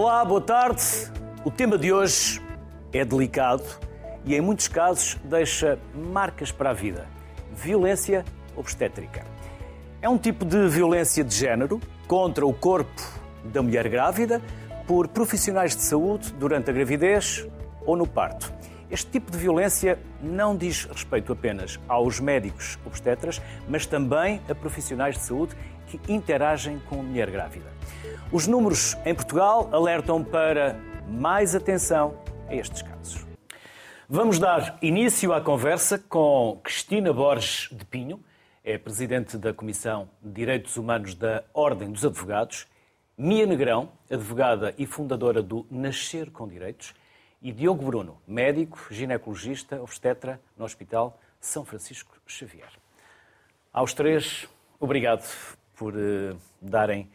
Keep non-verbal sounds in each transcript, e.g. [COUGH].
Olá, boa tarde. O tema de hoje é delicado e, em muitos casos, deixa marcas para a vida: violência obstétrica. É um tipo de violência de género contra o corpo da mulher grávida por profissionais de saúde durante a gravidez ou no parto. Este tipo de violência não diz respeito apenas aos médicos obstetras, mas também a profissionais de saúde que interagem com a mulher grávida. Os números em Portugal alertam para mais atenção a estes casos. Vamos dar início à conversa com Cristina Borges de Pinho, é presidente da Comissão de Direitos Humanos da Ordem dos Advogados, Mia Negrão, advogada e fundadora do Nascer com Direitos, e Diogo Bruno, médico, ginecologista, obstetra no Hospital São Francisco Xavier. Aos três, obrigado por uh, darem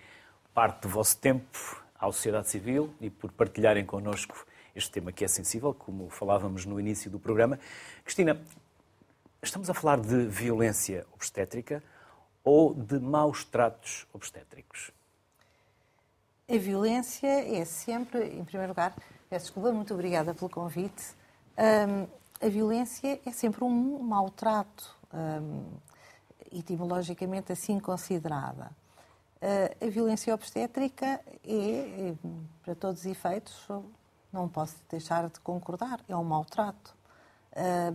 parte do vosso tempo à sociedade civil e por partilharem connosco este tema que é sensível, como falávamos no início do programa. Cristina, estamos a falar de violência obstétrica ou de maus tratos obstétricos? A violência é sempre, em primeiro lugar, Peço desculpa, muito obrigada pelo convite. Um, a violência é sempre um maltrato, um, etimologicamente assim considerada. Uh, a violência obstétrica é, para todos os efeitos, não posso deixar de concordar, é um maltrato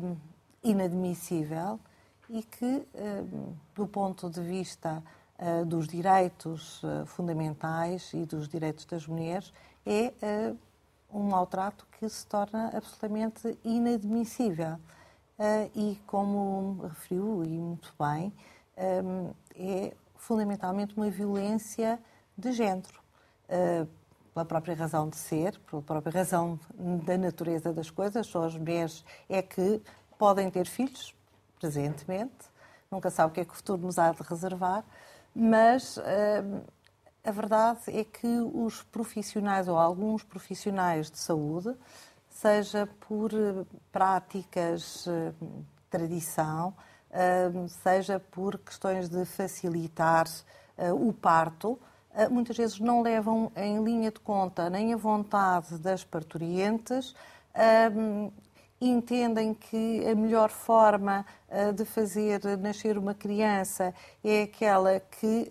um, inadmissível e que, do ponto de vista uh, dos direitos uh, fundamentais e dos direitos das mulheres, é um maltrato que se torna absolutamente inadmissível. Uh, e, como referiu, e muito bem, um, é fundamentalmente uma violência de género. Uh, pela própria razão de ser, pela própria razão da natureza das coisas, só as mulheres é que podem ter filhos, presentemente, nunca sabe o que é que o futuro nos há de reservar, mas uh, a verdade é que os profissionais, ou alguns profissionais de saúde, seja por eh, práticas eh, tradição, eh, seja por questões de facilitar o parto, muitas vezes não levam em linha de conta nem a vontade das parturientes entendem que a melhor forma uh, de fazer nascer uma criança é aquela que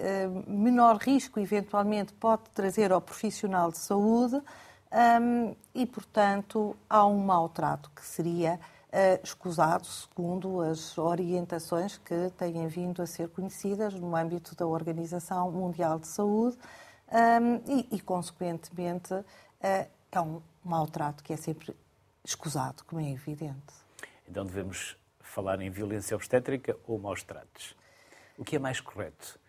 menor risco eventualmente pode trazer ao profissional de saúde e, portanto, há um maltrato que seria escusado segundo as orientações que têm vindo a ser conhecidas no âmbito da Organização Mundial de Saúde um, e, e, consequentemente, é um maltrato que é sempre escusado, como é evidente. Então devemos falar em violência obstétrica ou maus tratos? O que é mais correto?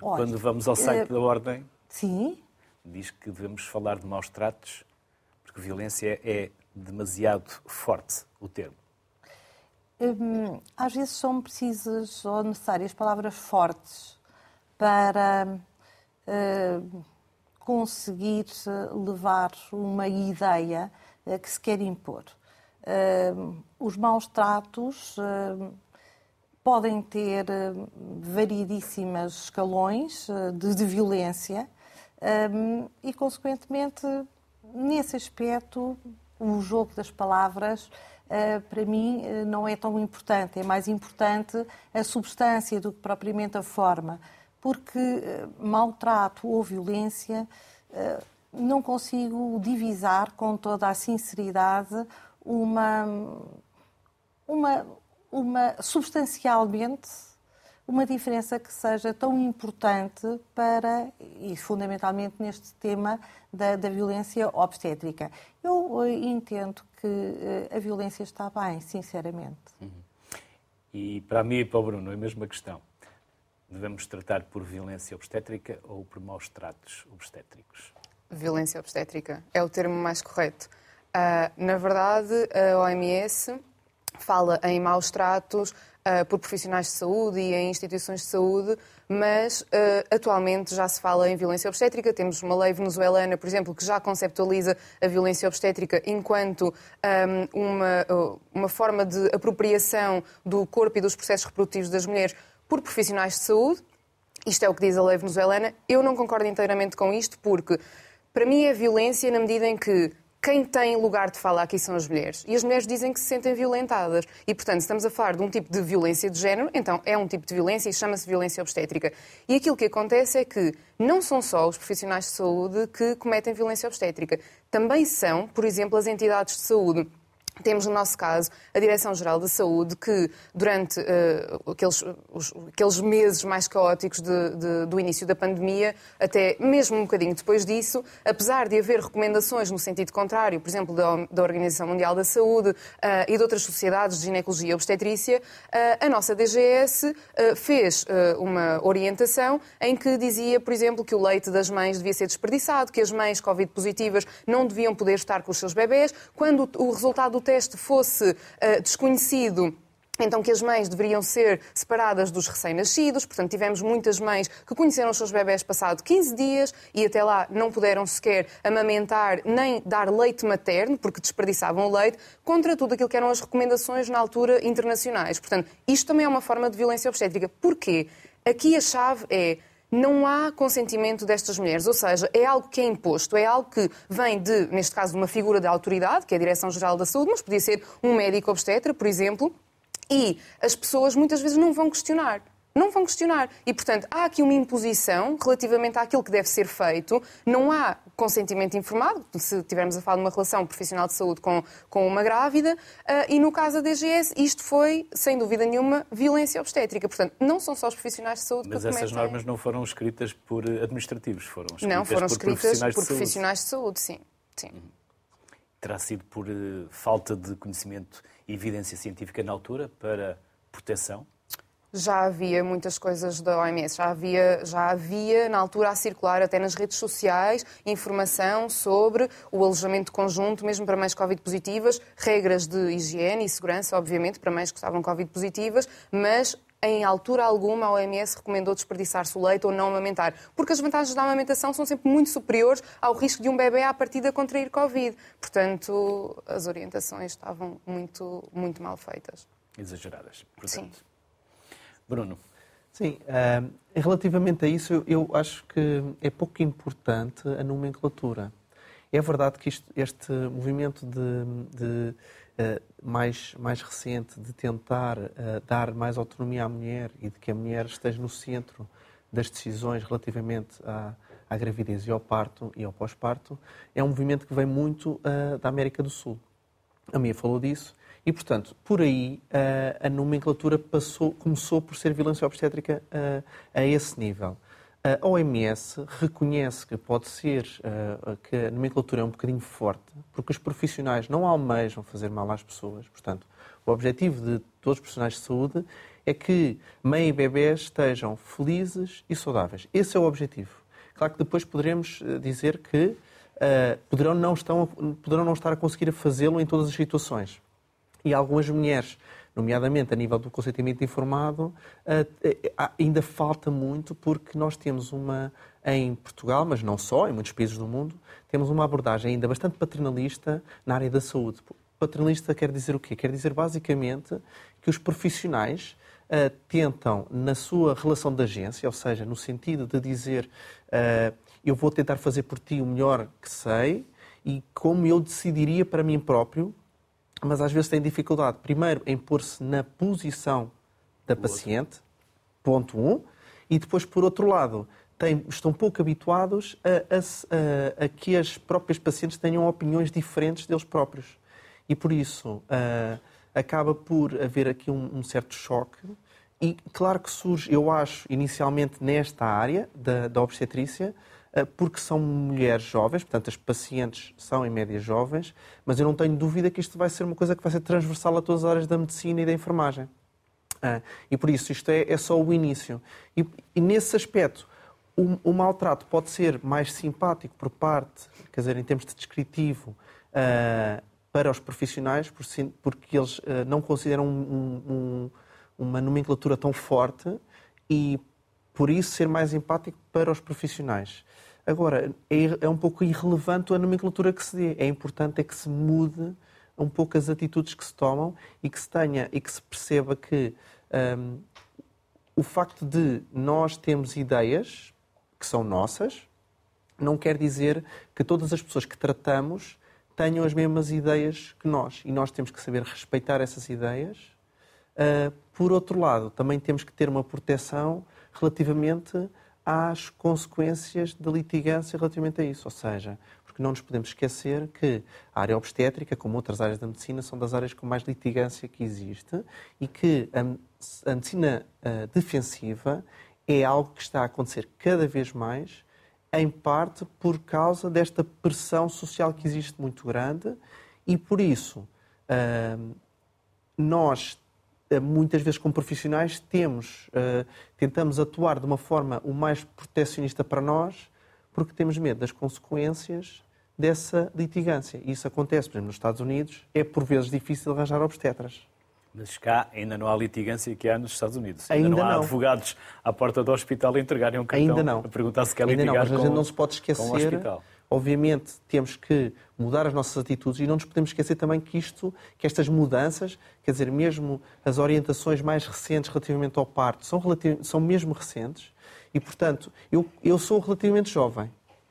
Olha, quando vamos ao site uh, da Ordem, sim? diz que devemos falar de maus tratos, porque violência é demasiado forte o termo. Hum, às vezes são precisas ou necessárias palavras fortes para uh, conseguir levar uma ideia eh, que se quer impor. Os maus tratos podem ter variedíssimas escalões eh, de, de violência e, consequentemente, nesse aspecto, o jogo das palavras, eh, para mim, não é tão importante. É mais importante a substância do que propriamente a forma. Porque maltrato ou violência não consigo divisar com toda a sinceridade uma, uma, uma substancialmente uma diferença que seja tão importante para, e fundamentalmente neste tema da, da violência obstétrica. Eu eh, entendo que eh, a violência está bem, sinceramente. Uhum. E para mim e para o Bruno, é a mesma questão. Devemos tratar por violência obstétrica ou por maus tratos obstétricos? violência obstétrica. É o termo mais correto. Uh, na verdade, a OMS fala em maus tratos uh, por profissionais de saúde e em instituições de saúde, mas uh, atualmente já se fala em violência obstétrica. Temos uma lei venezuelana, por exemplo, que já conceptualiza a violência obstétrica enquanto um, uma, uma forma de apropriação do corpo e dos processos reprodutivos das mulheres por profissionais de saúde. Isto é o que diz a lei venezuelana. Eu não concordo inteiramente com isto, porque Para mim é violência na medida em que quem tem lugar de fala aqui são as mulheres. E as mulheres dizem que se sentem violentadas. E, portanto, estamos a falar de um tipo de violência de género, então é um tipo de violência e chama-se violência obstétrica. E aquilo que acontece é que não são só os profissionais de saúde que cometem violência obstétrica, também são, por exemplo, as entidades de saúde. Temos, no nosso caso, a Direção-Geral da Saúde, que durante uh, aqueles, os, aqueles, meses mais caóticos de, de, do início da pandemia, até mesmo um bocadinho depois disso, apesar de haver recomendações no sentido contrário, por exemplo, da, da Organização Mundial da Saúde uh, e de outras sociedades de ginecologia e obstetrícia, uh, a nossa DGS fez uma orientação em que dizia, por exemplo, que o leite das mães devia ser desperdiçado, que as mães Covid positivas não deviam poder estar com os seus bebés, quando o resultado teste fosse uh, desconhecido então, que as mães deveriam ser separadas dos recém-nascidos. Portanto, tivemos muitas mães que conheceram os seus bebés passado 15 dias e até lá não puderam sequer amamentar nem dar leite materno, porque desperdiçavam o leite, contra tudo aquilo que eram as recomendações na altura internacionais. Portanto, isto também é uma forma de violência obstétrica. Porquê? Aqui a chave é não há consentimento destas mulheres, ou seja, é algo que é imposto, é algo que vem de, neste caso, uma figura de autoridade, que é a Direção-Geral da Saúde, mas podia ser um médico obstetra, por exemplo, e as pessoas muitas vezes não vão questionar não vão questionar. E, portanto, há aqui uma imposição relativamente àquilo que deve ser feito. Não há consentimento informado, se tivermos a falar de uma relação profissional de saúde com, com uma grávida. Uh, e no caso da DGS, isto foi, sem dúvida nenhuma, violência obstétrica. Portanto, não são só os profissionais de saúde Mas que essas normas não foram escritas por administrativos, foram escritas não, foram por escritas profissionais por de profissionais de saúde, sim. sim. Uhum. Terá sido por uh, falta de conhecimento e evidência científica na altura para proteção? Já havia muitas coisas da OMS, já havia, já havia na altura a circular até nas redes sociais informação sobre o alojamento conjunto, mesmo para mães Covid positivas, regras de higiene e segurança, obviamente, para mães que estavam Covid positivas, mas em altura alguma a OMS recomendou desperdiçar-se o leite ou não amamentar, porque as vantagens da amamentação são sempre muito superiores ao risco de um bebê à partida contrair Covid. Portanto, as orientações estavam muito, muito mal feitas. Exageradas, portanto. Sim. Bruno. Sim, uh, relativamente a isso, eu, eu, acho que é pouco importante a nomenclatura. É verdade que isto, este movimento de, de uh, mais, mais recente de tentar uh, dar mais autonomia à mulher e de que a mulher esteja no centro das decisões relativamente à, à gravidez e ao parto e ao pós-parto é um movimento que vem muito da América do Sul. A Mia falou disso e, portanto, por aí a, a nomenclatura passou, começou por ser violência obstétrica a, a esse nível. A OMS reconhece que pode ser que a nomenclatura é um bocadinho forte, porque os profissionais não almejam fazer mal às pessoas. Portanto, o objetivo de todos os profissionais de saúde é que mãe e bebés estejam felizes e saudáveis. Esse é o objetivo. Claro que depois poderemos eh, dizer que uh, poderão, não estão, poderão não estar a conseguir fazê-lo em todas as situações e algumas mulheres, nomeadamente a nível do consentimento informado, eh, eh, ainda falta muito porque nós temos uma, em Portugal, mas não só, em muitos países do mundo, temos uma abordagem ainda bastante paternalista na área da saúde. Paternalista quer dizer o quê? Quer dizer basicamente que os profissionais uh, tentam, na sua relação de agência, ou seja, no sentido de dizer uh, eu vou tentar fazer por ti o melhor que sei e como eu decidiria para mim próprio mas às vezes têm dificuldade, primeiro, em pôr-se na posição da paciente, ponto um, e depois, por outro lado, têm, estão pouco habituados a, a, a, que as próprias pacientes tenham opiniões diferentes deles próprios. E por isso uh, acaba por haver aqui um, um, certo choque. E claro que surge, eu acho, inicialmente nesta área da, da obstetrícia, porque são mulheres jovens, portanto, as pacientes são em média jovens, mas eu não tenho dúvida que isto vai ser uma coisa que vai ser transversal a todas as áreas da medicina e da enfermagem. Eh, e por isso, isto é, é só o início. E, nesse aspecto, o, maltrato pode ser mais simpático por parte, quer dizer, em termos de descritivo, uh, para os profissionais, porque eles não consideram um, um, uma nomenclatura tão forte e, por isso, ser mais empático para os profissionais. Agora, é, é um pouco irrelevante a nomenclatura que se dê. É importante é que se mude um pouco as atitudes que se tomam e que se tenha e que se perceba que um, o facto de nós termos ideias que são nossas não quer dizer que todas as pessoas que tratamos tenham as mesmas ideias que nós. E nós temos que saber respeitar essas ideias. Uh, por outro lado, também temos que ter uma proteção relativamente às consequências da litigância relativamente a isso. Ou seja, porque não nos podemos esquecer que a área obstétrica, como outras áreas da medicina, são das áreas com mais litigância que existe e que a, medicina uh, defensiva é algo que está a acontecer cada vez mais, em parte por causa desta pressão social que existe muito grande e por isso uh, nós eh, muitas vezes como profissionais temos, uh, tentamos atuar de uma forma o mais protecionista para nós, porque temos medo das consequências dessa litigância. Isso acontece, por exemplo, nos Estados Unidos, é por vezes difícil arranjar obstetras. Mas cá ainda não há litigância que há nos Estados Unidos. Ainda, ainda não há não. advogados à porta do hospital a entregarem um cartão ainda não. a perguntar se quer ainda litigar não, mas com, a gente não se pode esquecer. Obviamente temos que mudar as nossas atitudes e não nos podemos esquecer também que isto, que estas mudanças, quer dizer, mesmo as orientações mais recentes relativamente ao parto, são, relativ são mesmo recentes e, portanto, eu, eu sou relativamente jovem.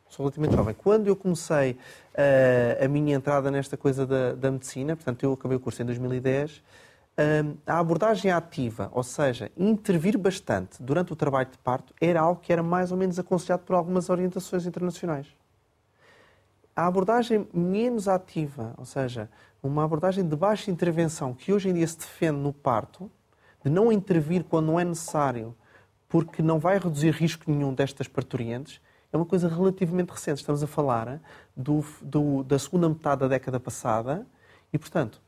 Sou relativamente jovem. Quando eu comecei uh, a minha entrada nesta coisa da, da, medicina, portanto, eu acabei o curso em 2010, uh, a abordagem ativa, ou seja, intervir bastante durante o trabalho de parto, era algo que era mais ou menos aconselhado por algumas orientações internacionais a abordagem menos ativa, ou seja, uma abordagem de baixa intervenção que hoje em dia se defende no parto, de não intervir quando não é necessário, porque não vai reduzir risco nenhum destas parturientes, é uma coisa relativamente recente. Estamos a falar do, do, da segunda metade da década passada e, portanto,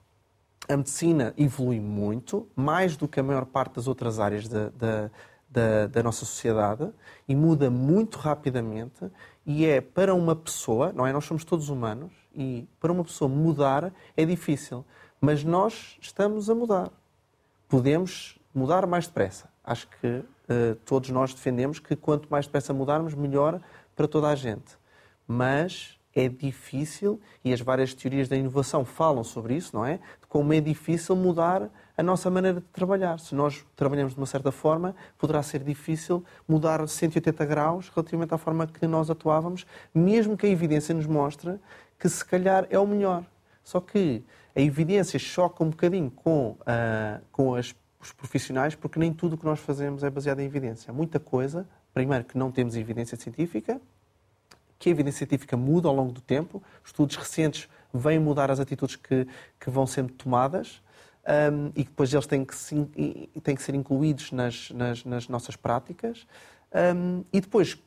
a medicina evolui muito, mais do que a maior parte das outras áreas da, da, da, da nossa sociedade e muda muito rapidamente e é para uma pessoa, não é? Nós somos todos humanos e para uma pessoa mudar é difícil, mas nós estamos a mudar. Podemos mudar mais depressa. Acho que uh, todos nós defendemos que quanto mais depressa mudarmos, melhor para toda a gente. Mas é difícil, e as várias teorias da inovação falam sobre isso, não é? De como é difícil mudar a nossa maneira de trabalhar. Se nós trabalhamos de uma certa forma, poderá ser difícil mudar 180 graus relativamente à forma que nós atuávamos, mesmo que a evidência nos mostre que se calhar é o melhor. Só que a evidência choca um bocadinho com, uh, com as, os profissionais, porque nem tudo o que nós fazemos é baseado em evidência. Há muita coisa, primeiro, que não temos evidência científica, que a evidência científica muda ao longo do tempo. Estudos recentes vêm mudar as atitudes que, que vão sendo tomadas um, e que depois eles têm que, têm que ser incluídos nas, nas, nas nossas práticas. Um, e depois,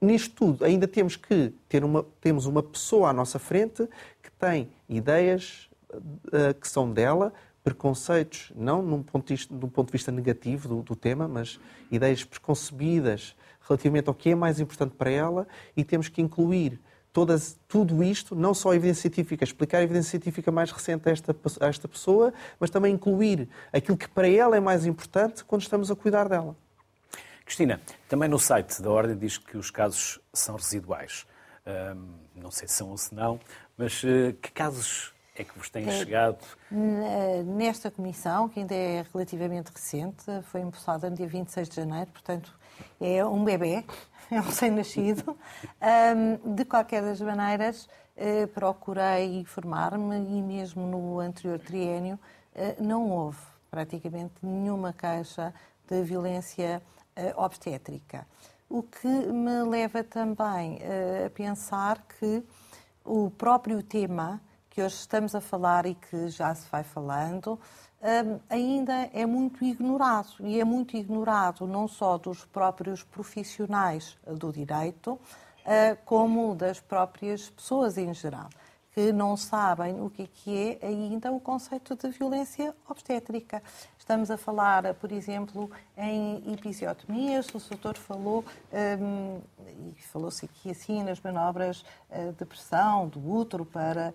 nisto tudo, ainda temos que ter uma, temos uma pessoa à nossa frente que tem ideias uh, que são dela, preconceitos, não num ponto de num ponto de vista negativo do, do, tema, mas ideias preconcebidas relativamente ao que é mais importante para ela e temos que incluir todas, tudo isto, não só a evidência científica, explicar a evidência científica mais recente a esta, a esta pessoa, mas também incluir aquilo que para ela é mais importante quando estamos a cuidar dela. Cristina, também no site da Ordem diz que os casos são residuais. Hum, não sei se são ou se não, mas uh, que casos é que vos têm é, chegado? Nesta comissão, que ainda é relativamente recente, foi impulsada no dia 26 de janeiro, portanto é um bebê, [LAUGHS] é um recém-nascido. Um, de qualquer das maneiras, uh, procurei informar-me e mesmo no anterior triênio uh, não houve praticamente nenhuma queixa de violência uh, obstétrica. O que me leva também a pensar que o próprio tema que hoje estamos a falar e que já se vai falando, ainda é muito ignorado. E é muito ignorado não só dos próprios profissionais do direito, ah, como das próprias pessoas em geral, que não sabem o que é ainda o conceito de violência obstétrica. Estamos a falar, por exemplo, em episiotomias, o doutor falou, um, e falou-se aqui assim, nas manobras ah, de pressão do útero para,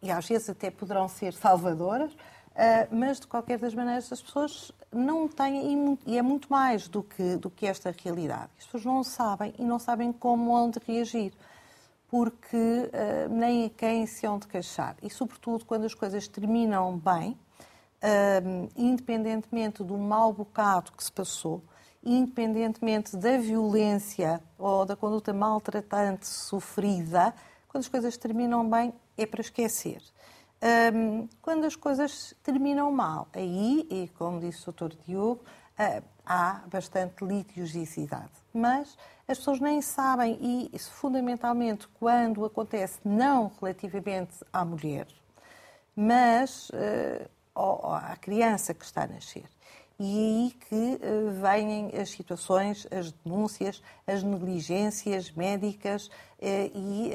e às vezes até poderão ser salvadoras, mas, de qualquer das maneiras, as pessoas não têm, e é muito mais do que, do que esta realidade. As pessoas não sabem e não sabem como onde reagir, porque uh, nem a quem se hão de queixar. E, sobretudo, quando as coisas terminam bem, uh, independentemente do mau bocado que se passou, independentemente da violência ou da conduta maltratante sofrida, quando as coisas terminam bem, é para esquecer. Um, quando as coisas terminam mal, aí, e como disse o Dr. Diogo, uh, há bastante litigiosidade. Mas as pessoas nem sabem, e fundamentalmente quando acontece não relativamente à mulher, mas uh, à criança que está a nascer. E é aí que uh, vêm as situações, as denúncias, as negligências médicas uh, e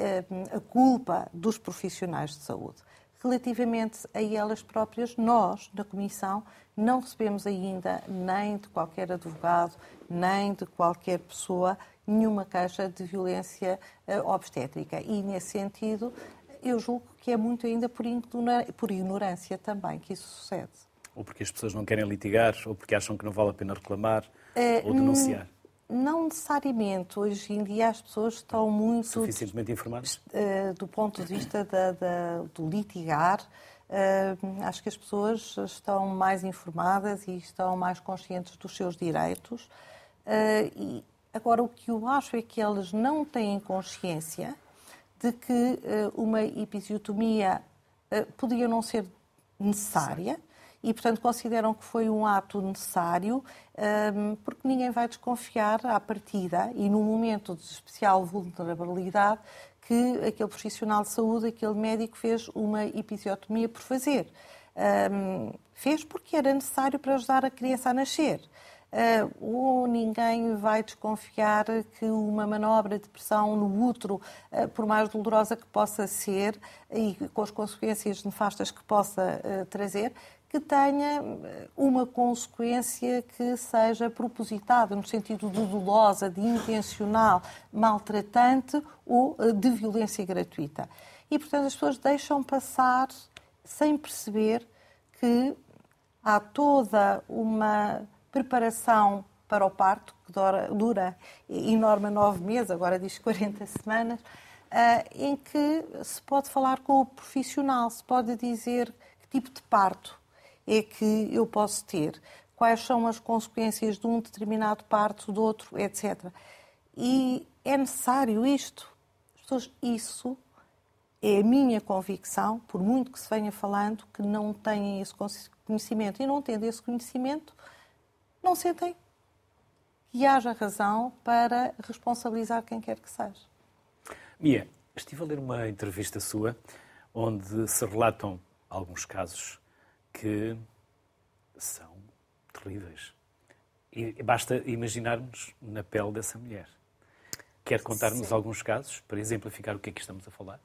a culpa dos profissionais de saúde. Relativamente a elas próprias, nós, na Comissão, não recebemos ainda nem de qualquer advogado, nem de qualquer pessoa, nenhuma queixa de violência obstétrica. E, nesse sentido, eu julgo que é muito ainda por ignorância também que isso sucede ou porque as pessoas não querem litigar, ou porque acham que não vale a pena reclamar é, ou denunciar? Não necessariamente. Hoje em dia as pessoas estão muito. Suficientemente informadas? Uh, do ponto de vista da, da, do litigar, uh, acho que as pessoas estão mais informadas e estão mais conscientes dos seus direitos. Uh, e agora, o que eu acho é que elas não têm consciência de que uma episiotomia podia não ser necessária e, portanto, consideram que foi um ato necessário, hum, porque ninguém vai desconfiar à partida e num momento de especial vulnerabilidade que aquele profissional de saúde, aquele médico, fez uma episiotomia por fazer. Um, fez porque era necessário para ajudar a criança a nascer. Uh, ou ninguém vai desconfiar que uma manobra de pressão no útero, uh, por mais dolorosa que possa ser e com as consequências nefastas que possa uh, trazer, que tenha eh, uma consequência que seja propositada, no sentido de dolosa, de intencional, maltratante ou eh, de violência gratuita. E, portanto, as pessoas deixam passar sem perceber que há toda uma preparação para o parto, que dura, dura norma nove meses, agora diz 40 semanas, eh, em que se pode falar com o profissional, se pode dizer que tipo de parto é que eu posso ter, quais são as consequências de um determinado parto, do outro, etc. E é necessário isto. Pessoas, isso é a minha convicção, por muito que se venha falando, que não têm esse conhecimento. E não tendo esse conhecimento, não sentem que haja razão para responsabilizar quem quer que seja. Mia, estive a ler uma entrevista sua onde se relatam alguns casos que são terríveis. E basta imaginarmos na pele dessa mulher. Quer contar-nos alguns casos para exemplificar o que é que estamos a falar?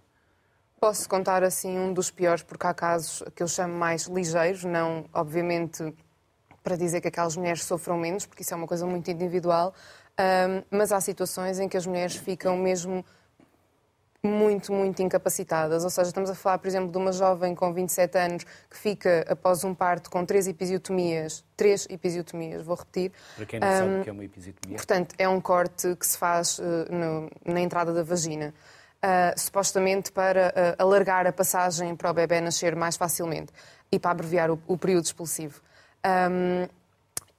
Posso contar assim um dos piores, porque há casos que eu chamo mais ligeiros, não, obviamente, para dizer que aquelas mulheres sofram menos, porque isso é uma coisa muito individual, mas há situações em que as mulheres ficam mesmo muito, muito incapacitadas. Ou seja, estamos a falar, por exemplo, de uma jovem com 27 anos que fica após um parto com três episiotomias, três episiotomias, vou repetir. Para quem não um, sabe o que é uma episiotomia. Portanto, é um corte que se faz uh, no, na entrada da vagina. Uh, supostamente para uh, alargar a passagem para o bebê nascer mais facilmente e para abreviar o, o período expulsivo. Um,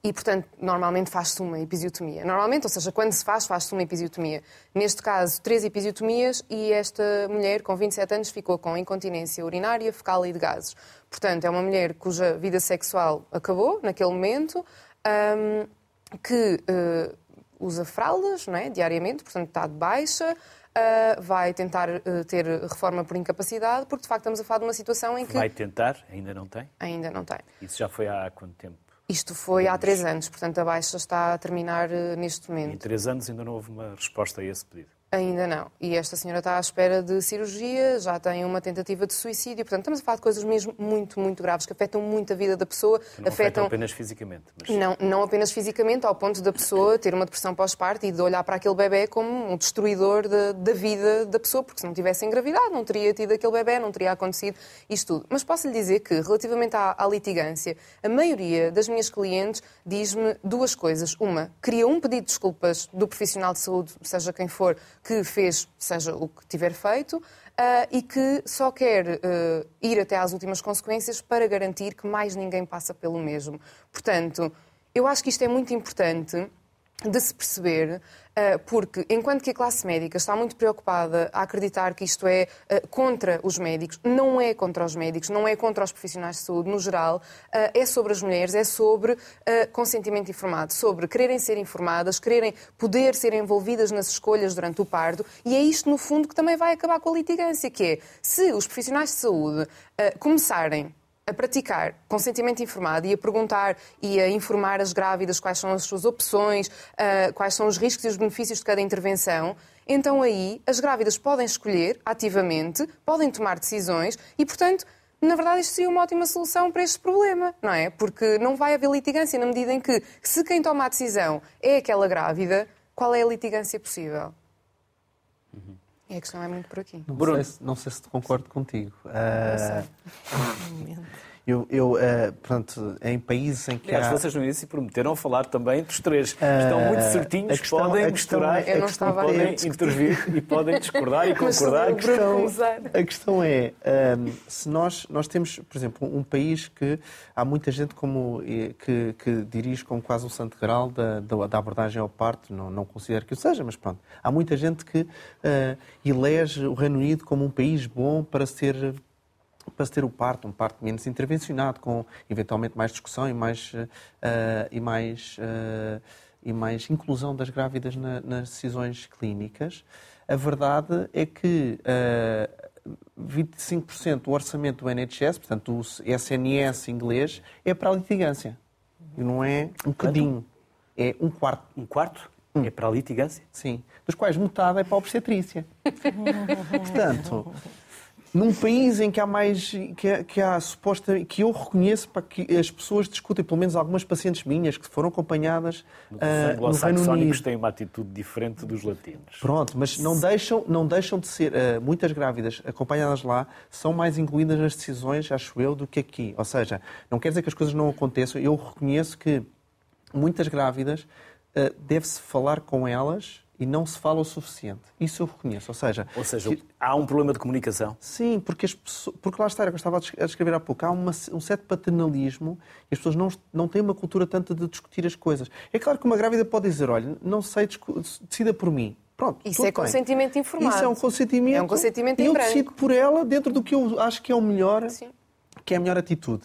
e, portanto, normalmente faz-se uma episiotomia. Normalmente, ou seja, quando se faz, faz-se uma episiotomia. Neste caso, três episiotomias e esta mulher, com 27 anos, ficou com incontinência urinária, fecal e de gases. Portanto, é uma mulher cuja vida sexual acabou naquele momento, um, que uh, usa fraldas não é, diariamente, portanto, está de baixa. Uh, vai tentar uh, ter reforma por incapacidade, porque de facto estamos a falar de uma situação em que. Vai tentar? Ainda não tem? Ainda não tem. Isso já foi há quanto tempo? Isto foi há três anos, portanto a baixa está a terminar eh, neste momento. Em três anos ainda não houve uma resposta a esse pedido. Ainda não. E esta senhora está à espera de cirurgia, já tem uma tentativa de suicídio. Portanto, estamos a falar de coisas mesmo muito, muito graves, que afetam muito a vida da pessoa. Que não afetam apenas fisicamente. Mas... Não, não apenas fisicamente, ao ponto da pessoa ter uma depressão pós-parto e de olhar para aquele bebê como um destruidor de, da vida da pessoa, porque se não tivesse engravidado, não teria tido aquele bebê, não teria acontecido isto tudo. Mas posso lhe dizer que, relativamente à, à litigância, a maioria das minhas clientes diz-me duas coisas. Uma, cria um pedido de desculpas do profissional de saúde, seja quem for, que fez, seja o que tiver feito, uh, e que só quer uh, ir até às últimas consequências para garantir que mais ninguém passa pelo mesmo. Portanto, eu acho que isto é muito importante de se perceber, eh, porque enquanto que a classe médica está muito preocupada a acreditar que isto é eh, contra os médicos, não é contra os médicos, não é contra os profissionais de saúde no geral, eh, é sobre as mulheres, é sobre consentimento informado, sobre quererem ser informadas, quererem poder ser envolvidas nas escolhas durante o parto, e é isto, no fundo, que também vai acabar com a litigância, que é, se os profissionais de saúde começarem a praticar consentimento informado e a perguntar e a informar as grávidas quais são as suas opções, uh, quais são os riscos e os benefícios de cada intervenção, então aí as grávidas podem escolher ativamente, podem tomar decisões e, portanto, na verdade, isto seria uma ótima solução para este problema, não é? Porque não vai haver litigância na medida em que, se quem toma a decisão é aquela grávida, qual é a litigância possível? E a questão é muito por aqui. Não, Bruno. Sei, não sei se concordo contigo. Uh, [LAUGHS] eu, eu uh, pronto, em países em que Aliás, há... vocês no início prometeram falar também dos três. Estão muito ah, certinhos, questão, podem misturar, eu não estava podem intervir e podem discordar e [LAUGHS] concordar. A questão, a questão é, um, se nós, nós temos, por exemplo, um país que há muita gente como, que, que dirige como quase o santo grau da, da, abordagem ao parto, não, não considero que o seja, mas pronto. Há muita gente que uh, elege o Reino Unido como um país bom para ser para se ter o parto, um parto menos intervencionado, com eventualmente mais discussão e mais, uh, e mais, uh, e mais inclusão das grávidas na, nas decisões clínicas. A verdade é que uh, 25% do orçamento do NHS, portanto do SNS inglês, é para a litigância. E não é um bocadinho, é um quarto. Um quarto? Hum. É para a litigância? Sim. Dos quais metade é para a obstetrícia. [LAUGHS] Portanto, num país em que há mais que, que há suposta que eu reconheço para que as pessoas discutem, pelo menos algumas pacientes minhas que foram acompanhadas uh, no Reino Unido têm uma atitude diferente dos latinos. Pronto, mas não deixam não deixam de ser uh, muitas grávidas acompanhadas lá são mais incluídas nas decisões, acho eu, do que aqui. Ou seja, não quer dizer que as coisas não aconteçam. Eu reconheço que muitas grávidas uh, deve-se falar com elas e não se fala o suficiente. Isso eu reconheço. Ou seja, Ou seja que... há um problema de comunicação. Sim, porque, as pessoas... porque lá está, era o que eu estava a descrever há pouco. Há uma... um certo paternalismo e as pessoas não, não têm uma cultura tanto de discutir as coisas. É claro que uma grávida pode dizer: olha, não sei, discu... decida por mim. Pronto, Isso é consentimento bem. informado. Isso é um consentimento. É um consentimento em e eu branco. decido por ela dentro do que eu acho que é o melhor, Sim. que é a melhor atitude.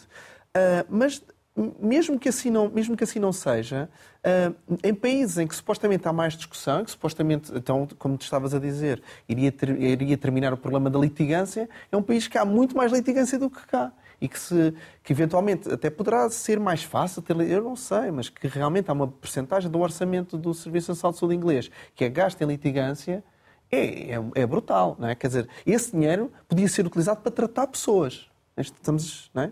Uh, mas mesmo que assim não, mesmo que assim não seja, uh, em países em que supostamente há mais discussão, que supostamente, então, como tu estavas a dizer, iria, ter, iria terminar o problema da litigância, é um país que há muito mais litigância do que cá. E que, se, que eventualmente até poderá ser mais fácil ter, eu não sei, mas que realmente há uma porcentagem do orçamento do Serviço Nacional de Saúde inglês que é gasto em litigância, é, é, é, brutal, não é? Quer dizer, esse dinheiro podia ser utilizado para tratar pessoas. Estamos, não é?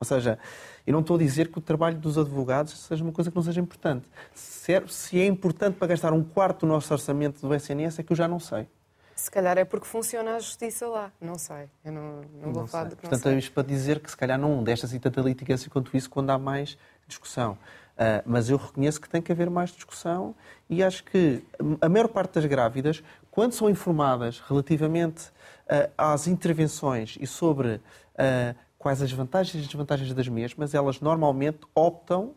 Ou seja, eu não estou a dizer que o trabalho dos advogados seja uma coisa que não seja importante. Se é importante para gastar um quarto do nosso orçamento do SNS, é que eu já não sei. Se calhar é porque funciona a justiça lá. Não sei. Eu não, não vou não falar sei. de que Portanto, é isto para dizer que se calhar não deixa assim tanta litigância quanto isso quando há mais discussão. Uh, mas eu reconheço que tem que haver mais discussão e acho que a maior parte das grávidas, quando são informadas relativamente uh, às intervenções e sobre uh, quais as vantagens e desvantagens das mesmas, elas normalmente optam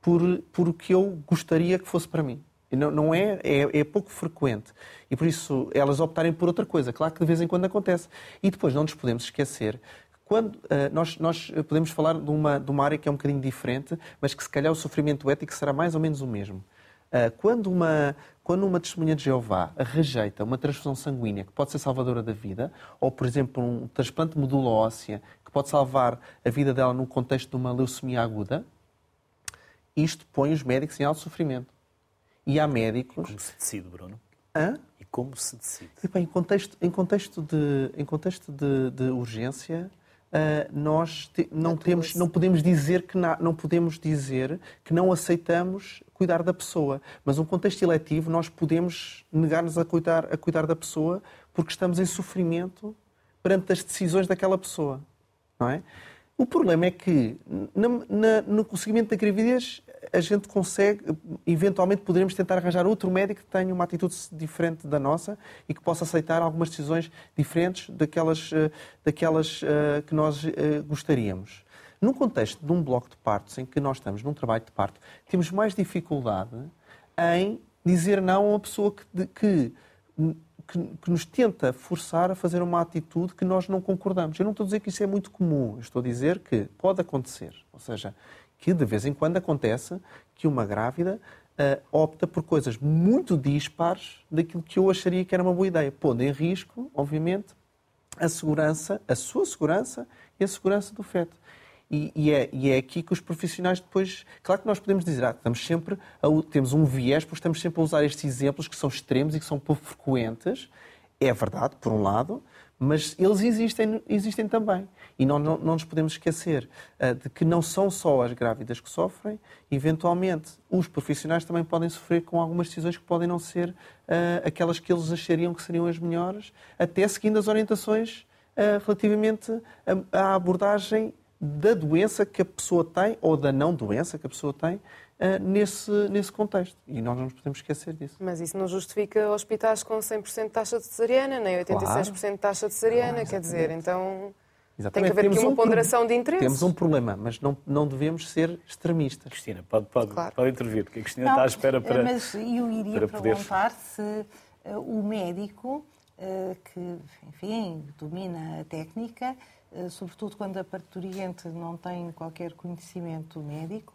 por, por o que eu gostaria que fosse para mim. Não, não é, é, é, pouco frequente. E por isso elas optarem por outra coisa. Claro que de vez em quando acontece. E depois não nos podemos esquecer quando uh, nós, nós, podemos falar de uma, de uma área que é um bocadinho diferente, mas que se calhar o sofrimento ético será mais ou menos o mesmo. Uh, quando, uma, quando uma testemunha de Jeová rejeita uma transfusão sanguínea que pode ser salvadora da vida, ou, por exemplo, um transplante de medula óssea pode salvar a vida dela num contexto de uma leucemia aguda, isto põe os médicos em alto sofrimento. E há médicos. E como se decide, Bruno? Hã? E como se decide? E, bem, em contexto, em contexto, de, em contexto de, de urgência, uh, nós te, não, temos, não podemos dizer que na, não podemos dizer que não aceitamos cuidar da pessoa. Mas um contexto eletivo, nós podemos negar-nos a cuidar, a cuidar da pessoa porque estamos em sofrimento perante as decisões daquela pessoa não é? O problema é que na, na, no seguimento da gravidez a gente consegue, eventualmente poderemos tentar arranjar outro médico que tenha uma atitude diferente da nossa e que possa aceitar algumas decisões diferentes daquelas, eh, daquelas uh, que nós uh, gostaríamos. No contexto de um bloco de partos em que nós estamos num trabalho de parto, temos mais dificuldade em dizer não a uma pessoa que, que, que, que, nos tenta forçar a fazer uma atitude que nós não concordamos. Eu não estou a dizer que isso é muito comum, eu estou a dizer que pode acontecer. Ou seja, que de vez em quando acontece que uma grávida uh, opta por coisas muito dispares daquilo que eu acharia que era uma boa ideia, pondo em risco, obviamente, a segurança, a sua segurança e a segurança do feto. E, e, é, e, é, aqui que os profissionais depois. Claro que nós podemos dizer, ah, estamos sempre a, temos um viés, porque estamos sempre a usar estes exemplos que são extremos e que são pouco frequentes. É verdade, por um lado, mas eles existem, existem também. E não, não, não nos podemos esquecer uh, de que não são só as grávidas que sofrem, eventualmente os profissionais também podem sofrer com algumas decisões que podem não ser uh, aquelas que eles achariam que seriam as melhores, até seguindo as orientações uh, relativamente à abordagem da doença que a pessoa tem ou da não doença que a pessoa tem uh, nesse, nesse contexto. E nós não nos podemos esquecer disso. Mas isso não justifica hospitais com 100% de taxa de cesariana, nem 86% claro. de taxa de cesariana, ah, quer dizer, então... Exatamente. Tem que haver temos aqui uma um ponderação de interesses. Temos um problema, mas não, não devemos ser extremistas. Cristina, pode, pode, claro. pode intervir, porque a Cristina não, está à espera para. Mas eu iria perguntar se uh, o médico, uh, que, enfim, domina a técnica, sobretudo quando a parturiente não tem qualquer conhecimento médico,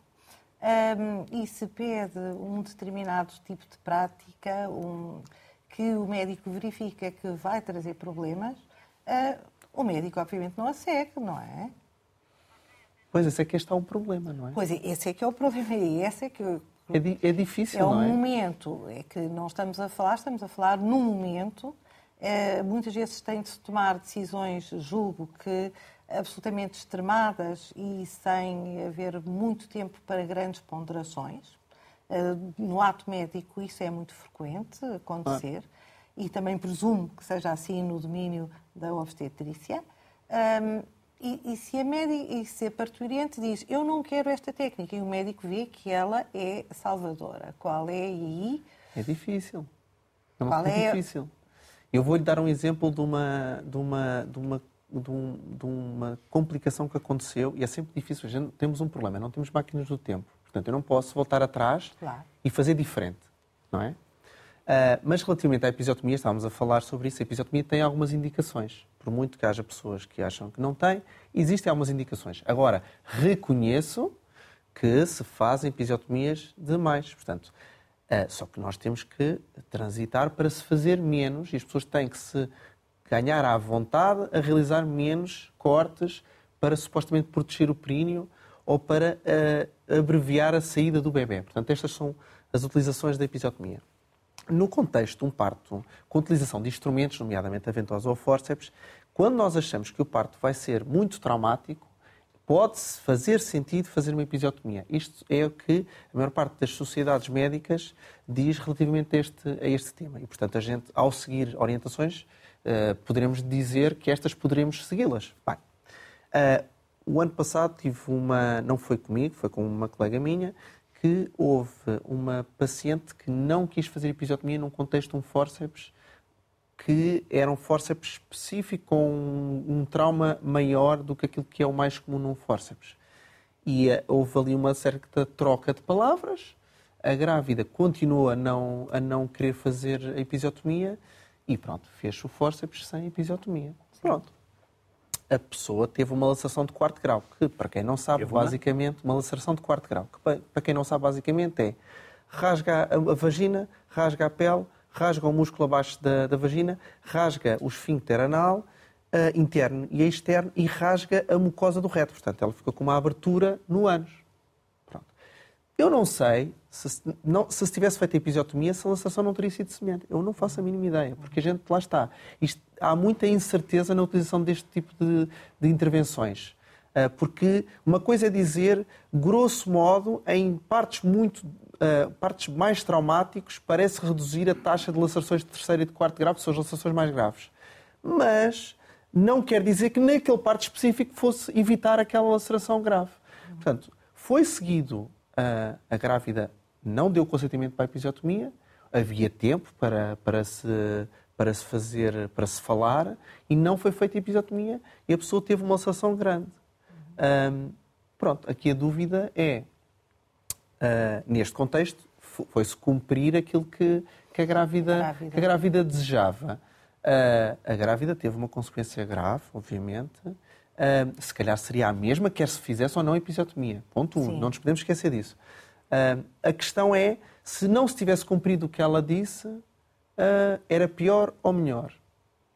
um, e se pede um determinado tipo de prática um, que o médico verifica que vai trazer problemas, uh, o médico obviamente não a segue, não é? Pois, esse é que está o problema, não é? Pois, esse é que é o problema [LAUGHS] e esse é que... É, di é difícil, é não é? É um momento, é que não estamos a falar, estamos a falar num momento, é, muitas vezes tem de se tomar decisões, julgo que absolutamente extremadas e sem haver muito tempo para grandes ponderações. Eh, no ato médico isso é muito frequente acontecer ah. e também presumo que seja assim no domínio da obstetrícia. Um, e, e, se a médica, e se a parturiente diz eu não quero esta técnica e o médico vê que ela é salvadora, qual é aí? É difícil. É qual é difícil. Eu vou-lhe dar um exemplo de uma, de uma, de uma de, um, de, uma complicação que aconteceu e é sempre difícil. A gente, temos um problema, não temos máquinas do tempo. Portanto, eu não posso voltar atrás claro. e fazer diferente, não é? Uh, mas relativamente à episiotomia, estávamos a falar sobre isso. A episiotomia tem algumas indicações. Por muito que haja pessoas que acham que não tem, existem algumas indicações. Agora, reconheço que se fazem episiotomias demais. Portanto, só que nós temos que transitar para se fazer menos e as pessoas têm que se ganhar à vontade a realizar menos cortes para supostamente proteger o períneo ou para uh, abreviar a saída do bebê. Portanto, estas são as utilizações da episiotomia. No contexto de um parto com utilização de instrumentos, nomeadamente a ventosa ou forceps, quando nós achamos que o parto vai ser muito traumático, pode-se fazer sentido fazer uma episiotomia. Isto é o que a maior parte das sociedades médicas diz relativamente a este, a este tema. E, portanto, a gente, ao seguir orientações, uh, poderemos dizer que estas poderemos segui-las. Bem, uh, o ano passado tive uma, não foi comigo, foi com uma colega minha, que houve uma paciente que não quis fazer episiotomia num contexto de um forceps que era um forceps específico com um, um, trauma maior do que aquilo que é o mais comum num forceps. E uh, houve ali uma certa troca de palavras. A grávida continuou a não, a não querer fazer a episiotomia e pronto, fez o forceps sem episiotomia. Pronto. A pessoa teve uma laceração de quarto grau, que, para quem não sabe, basicamente, uma laceração de quarto grau, que, para quem não sabe, basicamente é rasga a vagina, rasga a pele, rasga o músculo abaixo da, da vagina, rasga o esfíncter anal, uh, interno e externo, e rasga a mucosa do reto. Portanto, ela fica com uma abertura no ânus. Pronto. Eu não sei se, não, se se tivesse feito a episiotomia, essa laceração não teria sido semelhante. Eu não faço a mínima ideia, porque a gente lá está. Isto, há muita incerteza na utilização deste tipo de, de intervenções. Uh, porque uma coisa é dizer, grosso modo, em partes muito uh, partes mais traumáticos, parece reduzir a taxa de lacerações de terceiro e de quarto grau, que são as lacerações mais graves. Mas não quer dizer que naquele parte específico fosse evitar aquela laceração grave. Portanto, foi seguido uh, a grávida não deu consentimento para a episiotomia, havia tempo para, para, se, para se fazer, para se falar, e não foi feita a episiotomia e a pessoa teve uma ulceração grande. Um, pronto, aqui a dúvida é, uh, neste contexto, foi-se cumprir aquilo que, que, a grávida, grávida. que a grávida desejava. Uh, a grávida teve uma consequência grave, obviamente. Uh, se calhar seria a mesma, quer se fizesse ou não episiotomia. Ponto 1. Um. Não nos podemos esquecer disso. Uh, a questão é, se não se tivesse cumprido o que ela disse, era pior ou melhor?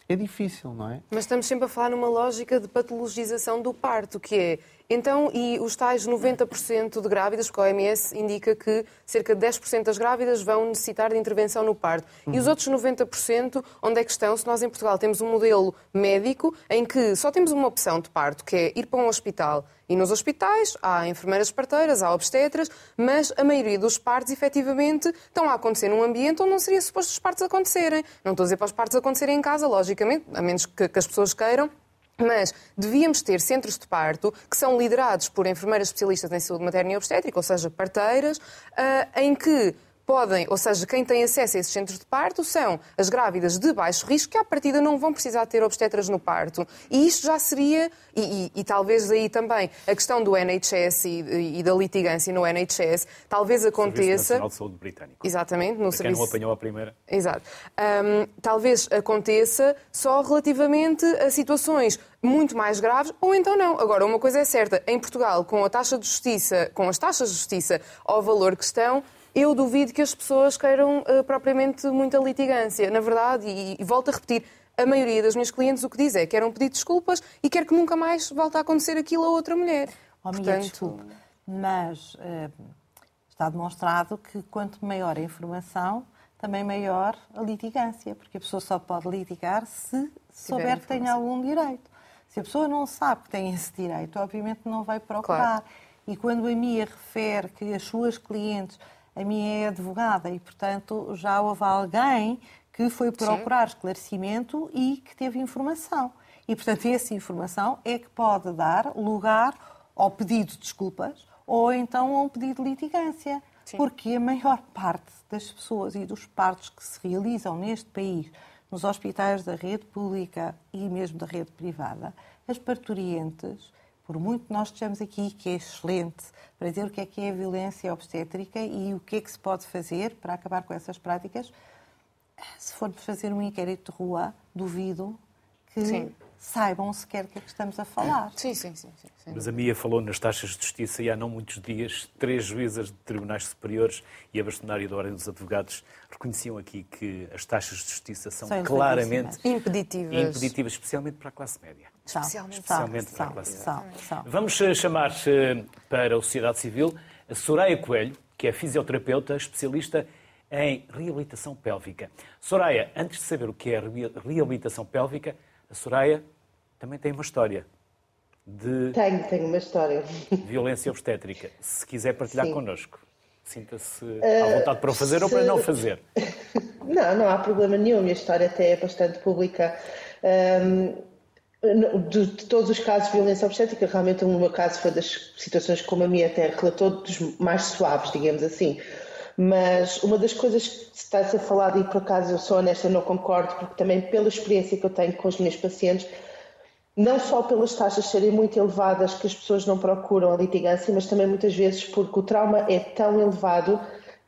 É difícil, não é? Mas estamos sempre a falar numa lógica de patologização do parto, que é então, e os tais 90% de grávidas, porque a OMS indica que cerca de 10% das grávidas vão necessitar de intervenção no parto. Uhum. E os outros 90%, onde é que estão? Se nós em Portugal temos um modelo médico em que só temos uma opção de parto, que é ir para um hospital. E nos hospitais há enfermeiras parteiras, há obstetras, mas a maioria dos partos, efetivamente, estão a acontecer num ambiente onde não seria suposto os partos acontecerem. Não estou a dizer para os partos acontecerem em casa, logicamente, a menos que, que as pessoas queiram, mas devíamos ter centros de parto que são liderados por enfermeiras especialistas em saúde materna e obstétrica, ou seja, parteiras, uh, em que podem, ou seja, quem tem acesso a esses centros de parto são as grávidas de baixo risco, que à partida não vão precisar ter obstetras no parto. E isto já seria, e, e, e talvez aí também a questão do NHS e, e, da litigância no NHS, talvez aconteça. Serviço Nacional de Saúde Britânico. Exatamente, no Para serviço. Quem não apanhou a primeira. Exato. Um, talvez aconteça só relativamente a situações muito mais graves, ou então não. Agora, uma coisa é certa, em Portugal, com a taxa de justiça, com as taxas de justiça ao valor que estão, eu duvido que as pessoas queiram uh, propriamente muita litigância. Na verdade, e, e volto a repetir, a maioria das minhas clientes o que diz é que querem pedir desculpas e quer que nunca mais volte a acontecer aquilo a outra mulher. Oh, Portanto... desculpa, mas uh, está demonstrado que quanto maior a informação, também maior a litigância, porque a pessoa só pode litigar se souber que tem algum direito. Se a pessoa não sabe que tem esse direito, obviamente não vai procurar. Claro. E quando a Mia refere que as suas clientes a minha é advogada e, portanto, já houve alguém que foi procurar Sim. esclarecimento e que teve informação. E, portanto, essa informação é que pode dar lugar ao pedido de desculpas ou então a um pedido de litigância. Sim. Porque a maior parte das pessoas e dos partos que se realizam neste país, nos hospitais da rede pública e mesmo da rede privada, as parturientes por muito que nós estejamos aqui, que é excelente, para dizer o que é que é a violência obstétrica e o que é que se pode fazer para acabar com essas práticas, se formos fazer um inquérito de rua, duvido que sim. saibam sequer o que é que estamos a falar. Sim, sim, sim, sim, Mas a Mia falou nas taxas de justiça e há não muitos dias, três juízas de tribunais superiores e a bastonária da Ordem dos Advogados reconheciam aqui que as taxas de justiça são, são claramente impeditivas. impeditivas, especialmente para a classe média. Especialmente, especialmente para a classe média. Vamos eh, chamar eh, para a sociedade civil a Soraya Coelho, que é fisioterapeuta, especialista em reabilitação pélvica. Soraya, antes de saber o que é reabilitação pélvica, a Soraya também tem uma história de. Tenho, tenho uma história. Violência obstétrica. Se quiser partilhar Sim. connosco, sinta-se à eh, vontade para o fazer uh, ou para não fazer. [LAUGHS] Não, não há problema nenhum. A minha história até é bastante pública. Um, de, de, todos os casos de violência obstétrica, realmente o meu caso foi das situações como a minha até relatou, dos mais suaves, digamos assim. Mas uma das coisas que está a ser falado, e por acaso eu sou honesta, não concordo, porque também pela experiência que eu tenho com os meus pacientes, não só pelas taxas serem muito elevadas que as pessoas não procuram a litigância, mas também muitas vezes porque o trauma é tão elevado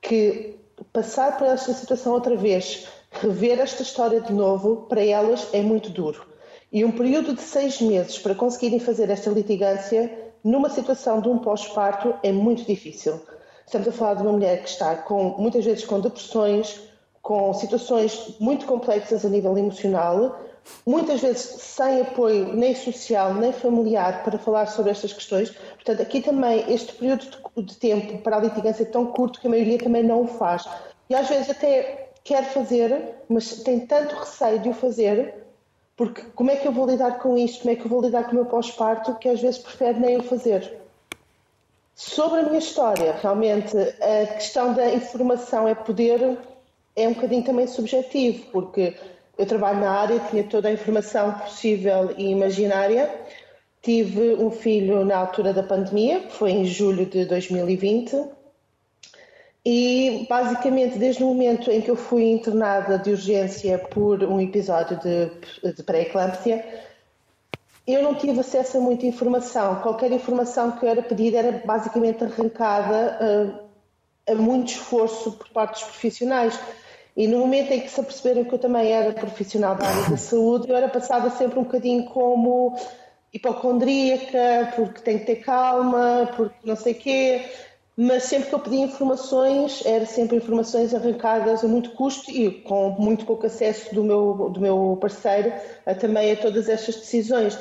que passar por esta situação outra vez, rever esta história de novo, para elas é muito duro. E um período de seis meses para conseguirem fazer esta litigância numa situação de um pós-parto é muito difícil. Estamos a falar de uma mulher que está com, muitas vezes com depressões, com situações muito complexas a nível emocional, muitas vezes sem apoio nem social nem familiar para falar sobre estas questões. Portanto, aqui também este período de tempo para a litigância é tão curto que a maioria também não o faz. E às vezes até quer fazer, mas tem tanto receio de o fazer, porque como é que eu vou lidar com isto, como é que eu vou lidar com o meu pós-parto, que às vezes prefere nem o fazer. Sobre a minha história, realmente, a questão da informação é poder, é um bocadinho também subjetivo, porque eu trabalho na área, tinha toda a informação possível e imaginária. Tive um filho na altura da pandemia, que foi em julho de 2020, e basicamente desde o momento em que eu fui internada de urgência por um episódio de, de pré-eclâmpsia, eu não tive acesso a muita informação. Qualquer informação que eu era pedida era basicamente arrancada uh, a muito esforço por parte dos profissionais. E no momento em que se aperceberam que eu também era profissional da área da saúde, eu era passada sempre um bocadinho como hipocondríaca, porque tem que ter calma, porque não sei quê. Mas sempre que eu pedia informações, era sempre informações arrancadas a muito custo e com muito pouco acesso do meu, do meu parceiro a, também a todas estas decisões.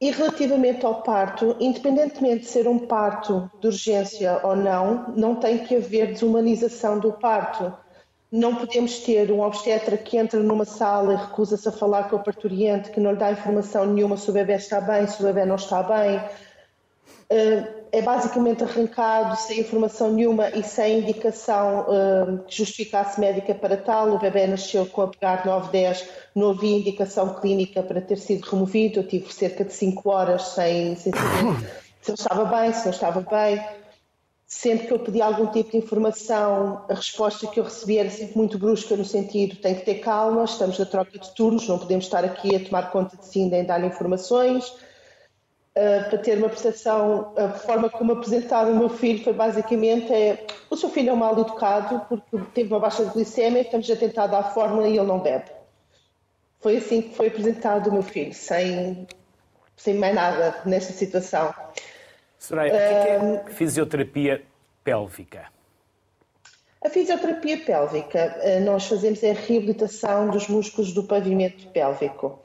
E relativamente ao parto, independentemente de ser um parto de urgência ou não, não tem que haver desumanização do parto. Não podemos ter um obstetra que entra numa sala e recusa-se a falar com o parturiente, que não lhe dá informação nenhuma se o bebê está bem, se o bebê não está bem. Uh, é basicamente arrancado sem informação nenhuma e sem indicação uh, que justificasse médica para tal. O bebê nasceu com a pegar 9, 10, não havia indicação clínica para ter sido removido. Eu tive cerca de 5 horas sem, sem saber [COUGHS] se ele estava bem, se não estava bem. Sempre que eu pedi algum tipo de informação, a resposta que eu recebia era sempre muito brusca, no sentido: tem que ter calma, estamos na troca de turnos, não podemos estar aqui a tomar conta de si nem dar informações uh, para ter uma percepção, a forma como apresentaram o meu filho foi basicamente é, o seu filho é um mal educado porque teve uma baixa de glicemia, estamos a tentar dar a fórmula e ele não bebe. Foi assim que foi apresentado o meu filho, sem, sem mais nada nesta situação. Soraya, o que é, é fisioterapia pélvica? A fisioterapia pélvica, nós fazemos a reabilitação dos músculos do pavimento pélvico.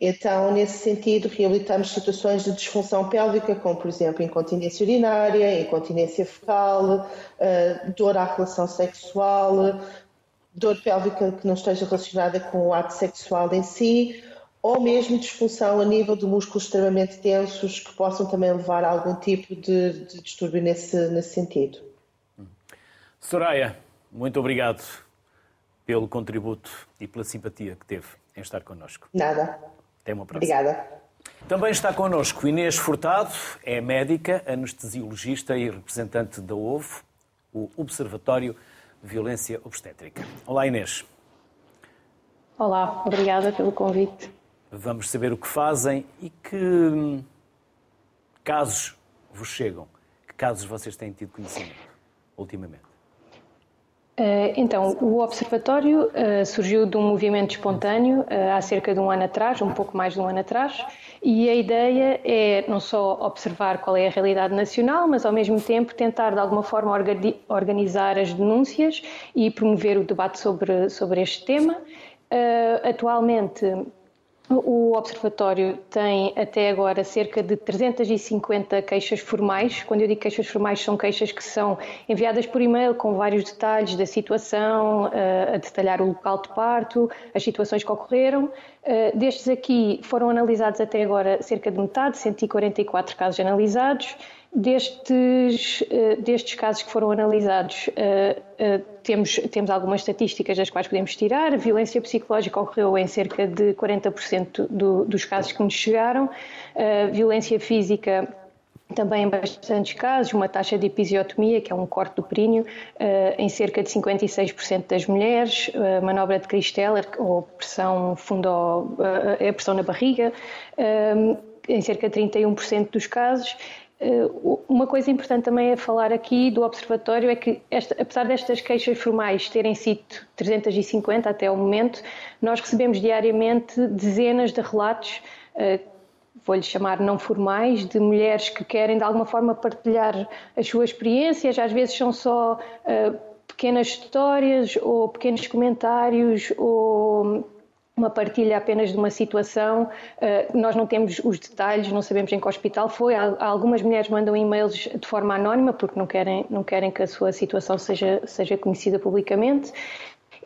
Então, nesse sentido, reabilitamos situações de disfunção pélvica, como, por exemplo, incontinência urinária, incontinência fecal, eh, dor à relação sexual, dor pélvica que não esteja relacionada com o ato sexual em si, ou mesmo disfunção a nível de músculos extremamente tensos que possam também levar a algum tipo de, de distúrbio nesse, nesse sentido. Soraya, muito obrigado pelo contributo e pela simpatia que teve em estar connosco. Nada. Até uma próxima. Obrigada. Também está connosco Inês Furtado, é médica, anestesiologista e representante da OVO, o Observatório de Violência Obstétrica. Olá, Inês. Olá, obrigada pelo convite. Vamos saber o que fazem e que hum, casos vos chegam. Que casos vocês têm tido conhecimento ultimamente? Eh, então, o Observatório uh, surgiu de um movimento espontâneo uh, há cerca de um ano atrás, um pouco mais de um ano atrás, e a ideia é não só observar qual é a realidade nacional, mas ao mesmo tempo tentar de alguma forma organizar as denúncias e promover o debate sobre, sobre este tema. Atualmente, o Observatório tem até agora cerca de 350 queixas formais. Quando eu digo queixas formais, são queixas que são enviadas por e-mail com vários detalhes da situação, eh, a detalhar o local de parto, as situações que ocorreram. Eh, destes aqui foram analisados até agora cerca de metade, 144 casos analisados. Destes, eh, destes casos que foram analisados, eh, eh, temos, temos algumas estatísticas das quais podemos tirar. A violência psicológica ocorreu em cerca de 40% do, dos casos que nos chegaram. A violência física também em bastantes casos, uma taxa de episiotomia, que é um corte do períneo, em cerca de 56% das mulheres, manobra de Christeller, ou pressão fundo, é pressão na barriga, em cerca de 31% dos casos, uma coisa importante também a falar aqui do Observatório é que, esta, apesar destas queixas formais terem sido 350 até o momento, nós recebemos diariamente dezenas de relatos, eh, vou-lhe chamar não formais, de mulheres que querem de alguma forma partilhar as suas experiências, às vezes são só eh, pequenas histórias ou pequenos comentários ou uma partilha apenas de uma situação, eh, nós não temos os detalhes, não sabemos em que hospital foi. Algumas mulheres mandam e-mails de forma anónima porque não querem, não querem que a sua situação seja, seja conhecida publicamente.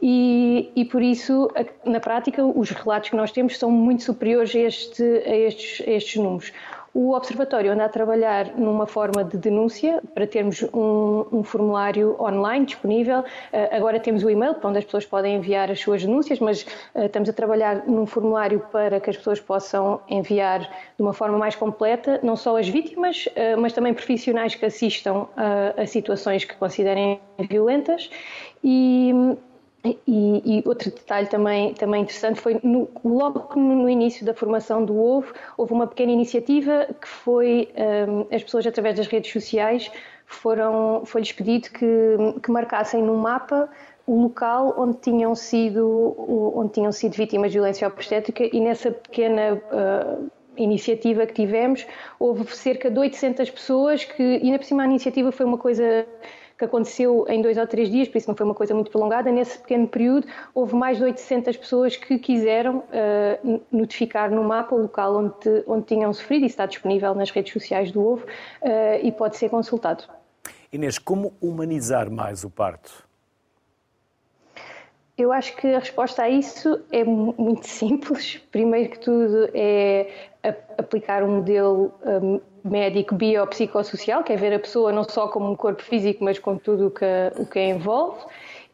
E, e, por isso, na prática, os relatos que nós temos são muito superiores a, este, a, estes, a estes números. O Observatório anda a trabalhar numa forma de denúncia para termos um, um formulário online disponível. Uh, agora temos o e-mail para onde as pessoas podem enviar as suas denúncias, mas uh, estamos a trabalhar num formulário para que as pessoas possam enviar de uma forma mais completa, não só as vítimas, uh, mas também profissionais que assistam a situações que considerem violentas. E E, e, outro detalhe também, também interessante foi no, logo no início da formação do OVO, houve uma pequena iniciativa que foi um, as pessoas através das redes sociais foram foi-lhes pedido que, que marcassem no mapa o local onde tinham sido onde tinham sido vítimas de violência obstétrica e nessa pequena uh, iniciativa que tivemos houve cerca de 800 pessoas que e na por cima a iniciativa foi uma coisa que aconteceu em dois ou três dias, por isso não foi uma coisa muito prolongada. Nesse pequeno período, houve mais de 800 pessoas que quiseram uh, notificar no mapa o local onde, onde tinham sofrido, e está disponível nas redes sociais do OVO uh, e pode ser consultado. Inês, como humanizar mais o parto? Eu acho que a resposta a isso é muito [LAUGHS] simples. Primeiro que tudo é aplicar um modelo um, médico biopsicossocial, que é ver a pessoa não só como um corpo físico, mas com tudo o que, o que a envolve.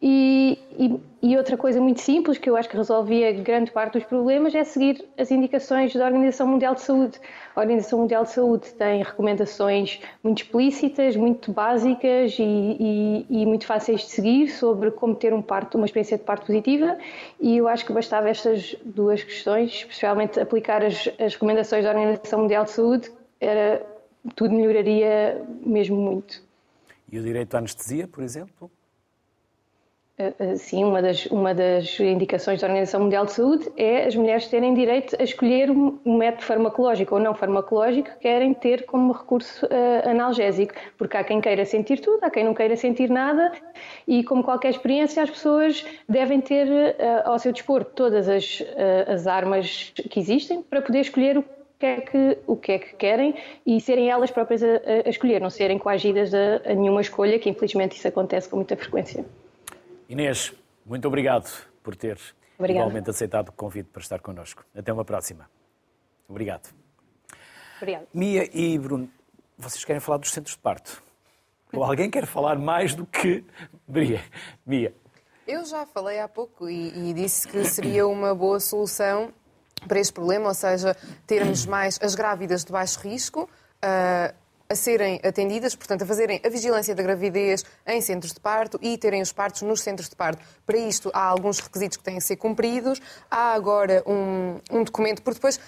E, e, e, outra coisa muito simples, que eu acho que resolvia grande parte dos problemas, é seguir as indicações da Organização Mundial de Saúde. A Organização Mundial de Saúde tem recomendações muito explícitas, muito básicas e, e muito fáceis de seguir sobre como ter um parto, uma experiência de parto positiva. E eu acho que bastava estas duas questões, especialmente aplicar as, as recomendações da Organização Mundial de Saúde, era, tudo melhoraria mesmo muito. E o direito à anestesia, por exemplo? Eh, eh, sim, uma das, uma das indicações da Organização Mundial de Saúde é as mulheres terem direito a escolher um método farmacológico ou não farmacológico que querem ter como recurso uh, analgésico, porque há quem queira sentir tudo, há quem não queira sentir nada e, como qualquer experiência, as pessoas devem ter uh, ao seu dispor todas as, uh, as armas que existem para poder escolher o que é que, o que, é que querem e serem elas próprias a, a escolher, não serem coagidas a, a nenhuma escolha, que infelizmente isso acontece com muita frequência. Inês, muito obrigado por ter Obrigada. igualmente aceitado o convite para estar connosco. Até uma próxima. Obrigado. Obrigado. Mia e Bruno, vocês querem falar dos centros de parto? Ou alguém quer falar mais do que Mia? Mia. Eu já falei há pouco e, e disse que seria uma boa solução para este problema, ou seja, termos [CLEARS THROAT] mais as grávidas de baixo risco. Uh, a serem atendidas, portanto, a fazerem a vigilância da gravidez em centros de parto e terem os partos nos centros de parto. Para isto, há alguns requisitos que têm a ser cumpridos. Há agora um, um documento, porque depois.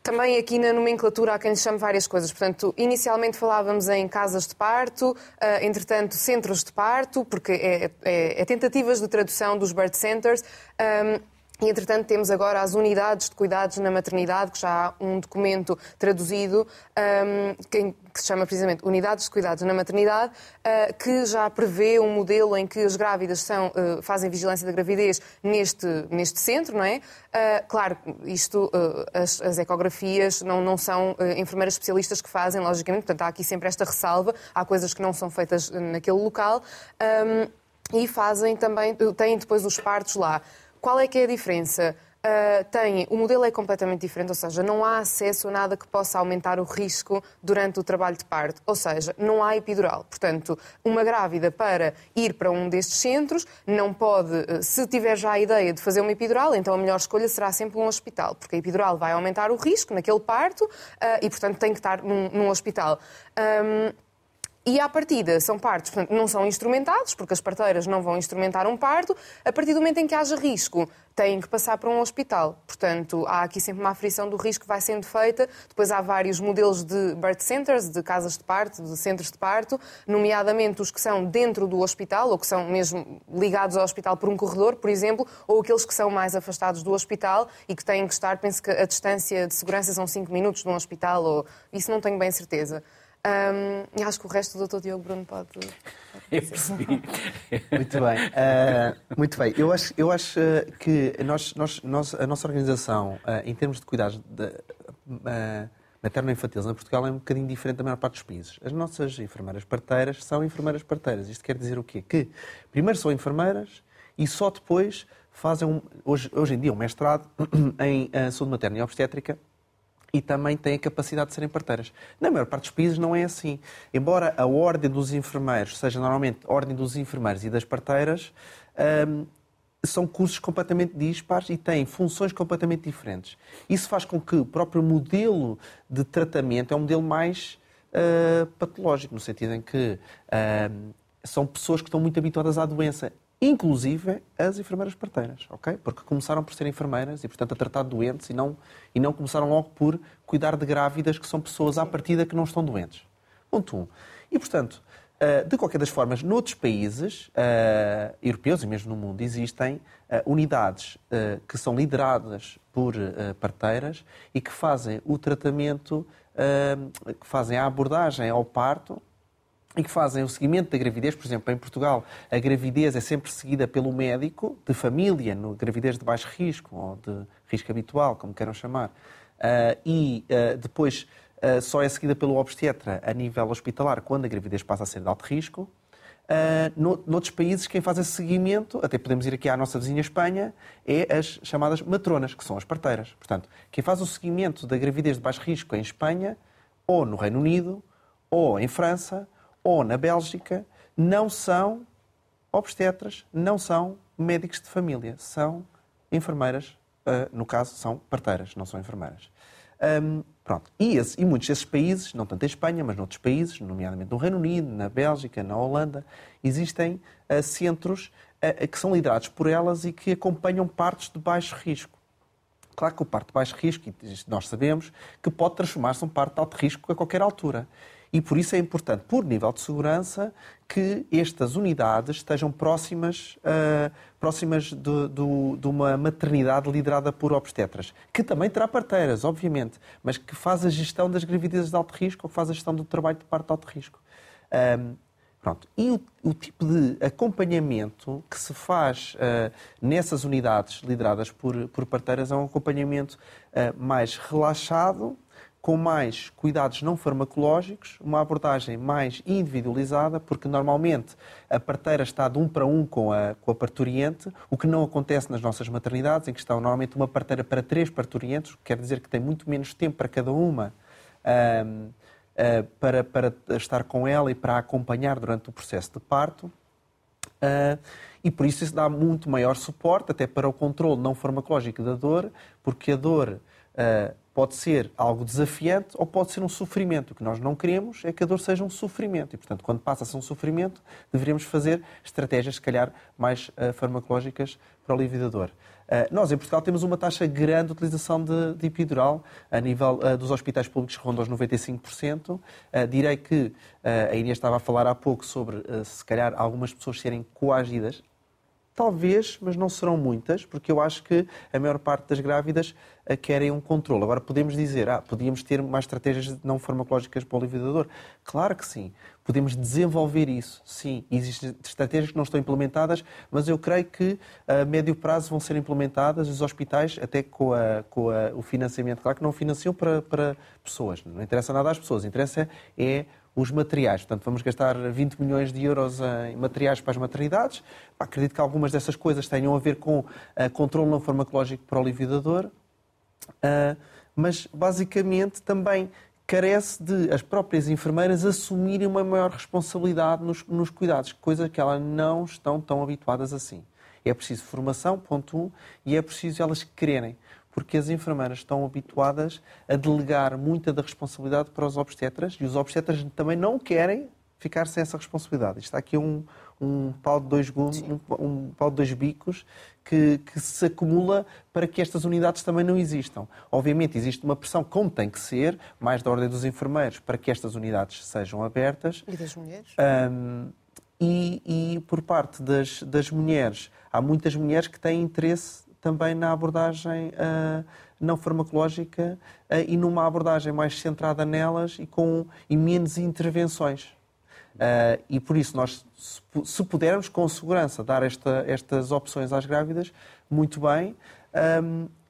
Também aqui na nomenclatura há quem lhe chame várias coisas. Portanto, inicialmente falávamos em casas de parto, uh, entretanto, centros de parto, porque é, é, é, tentativas de tradução dos birth centers. Um, e, entretanto, temos agora as unidades de cuidados na maternidade, que já há um documento traduzido, um, que, se chama precisamente Unidades de Cuidados na Maternidade, uh, que já prevê um modelo em que as grávidas são, uh, fazem vigilância da gravidez neste, neste centro, não é? Uh, claro, isto, as, as, ecografias não, não são enfermeiras especialistas que fazem, logicamente, portanto, há aqui sempre esta ressalva, há coisas que não são feitas naquele local. Um, e fazem também, têm depois os partos lá. Qual é que é a diferença? Uh, tem, o modelo é completamente diferente, ou seja, não há acesso a nada que possa aumentar o risco durante o trabalho de parto, ou seja, não há epidural. Portanto, uma grávida para ir para um destes centros não pode, ah, se tiver já a ideia de fazer uma epidural, então a melhor escolha será sempre um hospital, porque a epidural vai aumentar o risco naquele parto uh, e, portanto, tem que estar num, num hospital. Um, e à partida são partos, portanto, não são instrumentados, porque as parteiras não vão instrumentar um parto. A partir do momento em que haja risco, têm que passar para um hospital. Portanto, há aqui sempre uma aferição do risco que vai sendo feita. Depois há vários modelos de birth centers, de casas de parto, de centros de parto, nomeadamente os que são dentro do hospital, ou que são mesmo ligados ao hospital por um corredor, por exemplo, ou aqueles que são mais afastados do hospital e que têm que estar, penso que a distância de segurança são 5 minutos de um hospital, ou isso não tenho bem certeza. Um, e acho que o resto do Dr. Diogo Bruno pode. Eu percebi. [LAUGHS] muito bem. Uh, muito bem. Eu acho, eu acho ah, que nós, nós, nós, a nossa organização, uh, em termos de cuidados de, uh, materno-infantis na Portugal, é um bocadinho diferente da maior parte dos países. As nossas enfermeiras parteiras são enfermeiras parteiras. Isto quer dizer o quê? Que primeiro são enfermeiras e só depois fazem, um, hoje, hoje em dia, um mestrado [CLEARS THROAT] em saúde materna e obstétrica e também têm a capacidade de serem parteiras. Na maior parte dos países não é assim. Embora a ordem dos enfermeiros seja normalmente a ordem dos enfermeiros e das parteiras, hum, são cursos completamente dispares e têm funções completamente diferentes. Isso faz com que o próprio modelo de tratamento é um modelo mais uh, patológico, no sentido em que uh, são pessoas que estão muito habituadas à doença inclusive as enfermeiras parteiras, ok? Porque começaram por ser enfermeiras e, portanto, a tratar de doentes e não, e não começaram logo por cuidar de grávidas que são pessoas à partida que não estão doentes. Ponto 1. Um. E, portanto, eh, de qualquer das formas, noutros países uh, europeus e mesmo no mundo existem uh, unidades que são lideradas por parteiras e que fazem o tratamento, que fazem a abordagem ao parto e que fazem o seguimento da gravidez. Por exemplo, em Portugal, a gravidez é sempre seguida pelo médico de família, no gravidez de baixo risco ou de risco habitual, como queiram chamar. e depois uh, só é seguida pelo obstetra a nível hospitalar quando a gravidez passa a ser de alto risco. Uh, no, noutros países, quem faz esse seguimento, até podemos ir aqui à nossa vizinha Espanha, é as chamadas matronas, que são as parteiras. Portanto, quem faz o seguimento da gravidez de baixo risco em Espanha, ou no Reino Unido, ou em França, ou na Bélgica, não são obstetras, não são médicos de família, são enfermeiras, uh, no caso, são parteiras, não são enfermeiras. Um, pronto. E, esse, e, muitos desses países, não tanto em Espanha, mas noutros países, nomeadamente no Reino Unido, na Bélgica, na Holanda, existem uh, centros uh, que são liderados por elas e que acompanham partos de baixo risco. Claro que o parto de baixo risco, nós sabemos, que pode transformar-se num parto de alto risco a qualquer altura. E por isso é importante, por nível de segurança, que estas unidades estejam próximas, uh, próximas de, de, de, uma maternidade liderada por obstetras, que também terá parteiras, obviamente, mas que faz a gestão das gravidezes de alto risco ou que faz a gestão do trabalho de parto de alto risco. Um, pronto. E o, o, tipo de acompanhamento que se faz uh, nessas unidades lideradas por, por parteiras é um acompanhamento uh, mais relaxado, com mais cuidados não farmacológicos, uma abordagem mais individualizada, porque normalmente a parteira está de um para um com a, com a parturiente, o que não acontece nas nossas maternidades, em que está normalmente uma parteira para três parturientes, quer dizer que tem muito menos tempo para cada uma uh, para, para estar com ela e para acompanhar durante o processo de parto. Uh, e por isso isso dá muito maior suporte até para o controle não farmacológico da dor, porque a dor uh, pode ser algo desafiante ou pode ser um sofrimento. O que nós não queremos é que a dor seja um sofrimento. E, portanto, quando passa a ser um sofrimento, deveríamos fazer estratégias, se calhar, mais uh, farmacológicas para o da dor. Uh, nós, em Portugal, temos uma taxa grande de utilização de, de epidural. A nível uh, dos hospitais públicos, ronda aos 95%. direi que a Inês estava a falar há pouco sobre, se calhar, algumas pessoas serem coagidas. Talvez, mas não serão muitas, porque eu acho que a maior parte das grávidas eh, querem um controle. Agora, podemos dizer, ah, podíamos ter mais estratégias não farmacológicas para o alívio da dor. Claro que sim. Podemos desenvolver isso, sim. Existem estratégias que não estão implementadas, mas eu creio que a médio prazo vão ser implementadas. Os hospitais, até com, a, com a, o financiamento, claro que não financiam para, para pessoas, não interessa nada às pessoas, interessa é os materiais. Portanto, vamos gastar 20 milhões de euros em materiais para as maternidades. Acredito que algumas dessas coisas tenham a ver com uh, controle não farmacológico para o alívio da dor, uh, mas basicamente também carece de as próprias enfermeiras assumirem uma maior responsabilidade nos, nos cuidados, coisa que elas não estão tão habituadas assim. É preciso formação, ponto um, e é preciso elas quererem porque as enfermeiras estão habituadas a delegar muita da responsabilidade para os obstetras e os obstetras também não querem ficar sem essa responsabilidade. Está aqui um, um pau de dois gumes, um, um, pau de dois bicos que, que, se acumula para que estas unidades também não existam. Obviamente existe uma pressão, como tem que ser, mais da ordem dos enfermeiros, para que estas unidades sejam abertas. E das mulheres? Um, e, e, por parte das, das mulheres, há muitas mulheres que têm interesse também na abordagem uh, não farmacológica uh, e numa abordagem mais centrada nelas e com e menos intervenções. Uh, e por isso nós, se, pudermos com segurança dar esta, estas opções às grávidas, muito bem.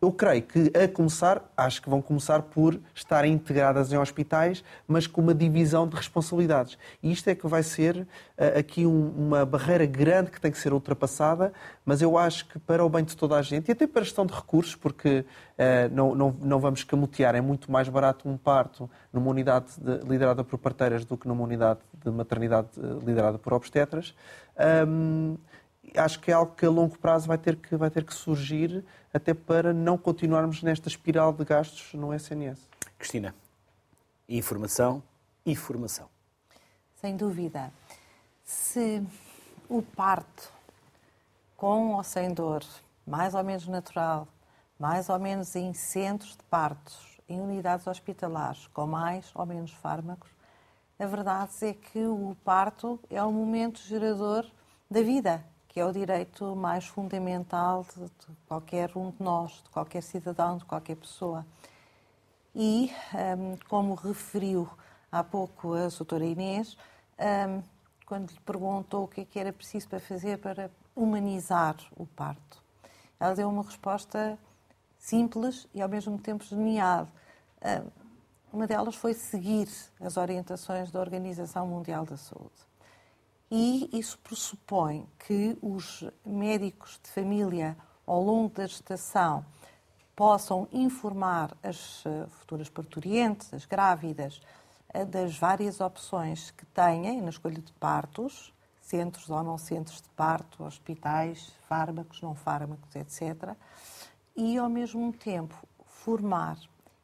Eu creio que, a começar, acho que vão começar por estar integradas em hospitais, mas com uma divisão de responsabilidades. E isto é que vai ser uh, aqui um, uma barreira grande que tem que ser ultrapassada, mas eu acho que para o bem de toda a gente, e até para a gestão de recursos, porque uh, não, não, não vamos camutear, é muito mais barato um parto numa unidade de, liderada por parteiras do que numa unidade de maternidade uh, liderada por obstetras. Um, acho que é algo que a longo prazo vai ter que, vai ter que surgir até para não continuarmos nesta espiral de gastos no SNS. Cristina, informação e formação. Sem dúvida. Se o parto com ou sem dor, mais ou menos natural, mais ou menos em centros de partos, em unidades hospitalares, com mais ou menos fármacos, a verdade é que o parto é o momento gerador da vida, é o direito mais fundamental de, de qualquer um de nós, de qualquer cidadão, de qualquer pessoa. E, um, como referiu há pouco a doutora Inês, um, quando lhe perguntou o que, é que era preciso para fazer para humanizar o parto, ela deu uma resposta simples e ao mesmo tempo genial. Um, uma delas foi seguir as orientações da Organização Mundial da Saúde. E isso pressupõe que os médicos de família, ao longo da gestação, possam informar as eh, futuras parturientes, as grávidas, eh, das várias opções que têm na escolha de partos, centros ou não centros de parto, hospitais, fármacos, não fármacos, etc. E, ao mesmo tempo, formar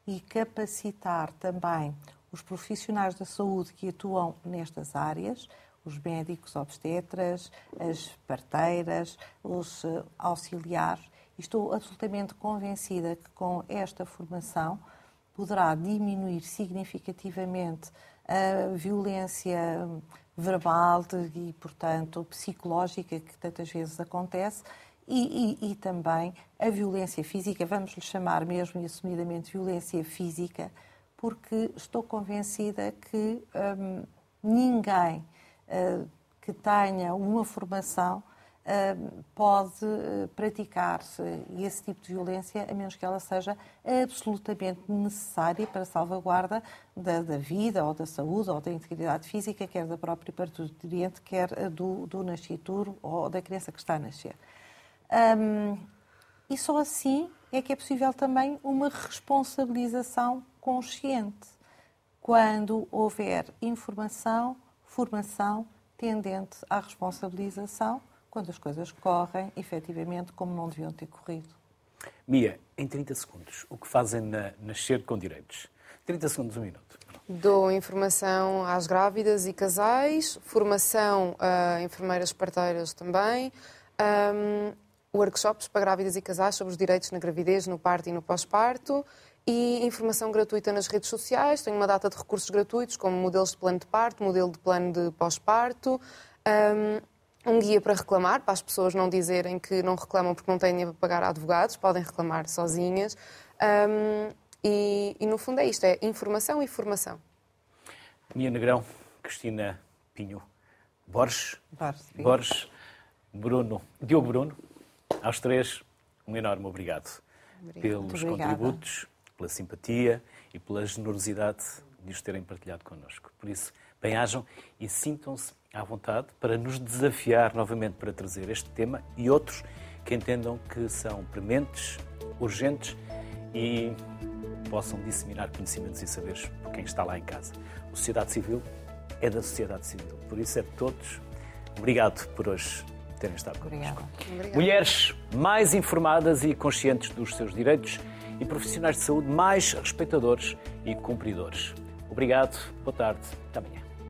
e capacitar também os profissionais da saúde que atuam nestas áreas, os médicos obstetras, as parteiras, os eh, auxiliares. Estou absolutamente convencida que com esta formação poderá diminuir significativamente a violência verbal e, portanto, psicológica que tantas vezes acontece e, e, e, também a violência física, vamos lhe chamar mesmo e assumidamente violência física, porque estou convencida que hum, ninguém que tenha uma formação uh, pode uh, praticar esse tipo de violência, a menos que ela seja absolutamente necessária para a salvaguarda da, da, vida ou da saúde ou da integridade física, quer da própria parturiente, quer do, do nascituro ou da criança que está a nascer. Um, e só assim é que é possível também uma responsabilização consciente. Quando houver informação, formação tendente à responsabilização, quando as coisas correm efetivamente como não deviam ter corrido. Mia, em 30 segundos, o que fazem na Nascer com Direitos? 30 segundos, um minuto. Dou informação às grávidas e casais, formação a enfermeiras parteiras também, um, workshops para grávidas e casais sobre os direitos na gravidez, no parto e no pós-parto e informação gratuita nas redes sociais. Tenho uma data de recursos gratuitos, como modelos de plano de parto, modelo de plano de pós-parto, um guia para reclamar, para as pessoas não dizerem que não reclamam porque não têm dinheiro para pagar advogados, podem reclamar sozinhas. Um, e, e, no fundo é isto, é informação e formação. Mia Negrão, Cristina Pinho, Borges, Borges, Bruno, Diogo Bruno, aos três, um enorme obrigado, obrigado. pelos contributos, pela simpatia e pela generosidade de os terem partilhado connosco. Por isso, bem-ajam e sintam-se à vontade para nos desafiar novamente para trazer este tema e outros que entendam que são prementes, urgentes e possam disseminar conhecimentos e saberes por quem está lá em casa. A sociedade civil é da sociedade civil. Por isso é de todos. Obrigado por hoje terem estado connosco. Obrigada. Mulheres mais informadas e conscientes dos seus direitos e profissionais de saúde mais respeitadores e cumpridores. Obrigado, boa tarde, até amanhã.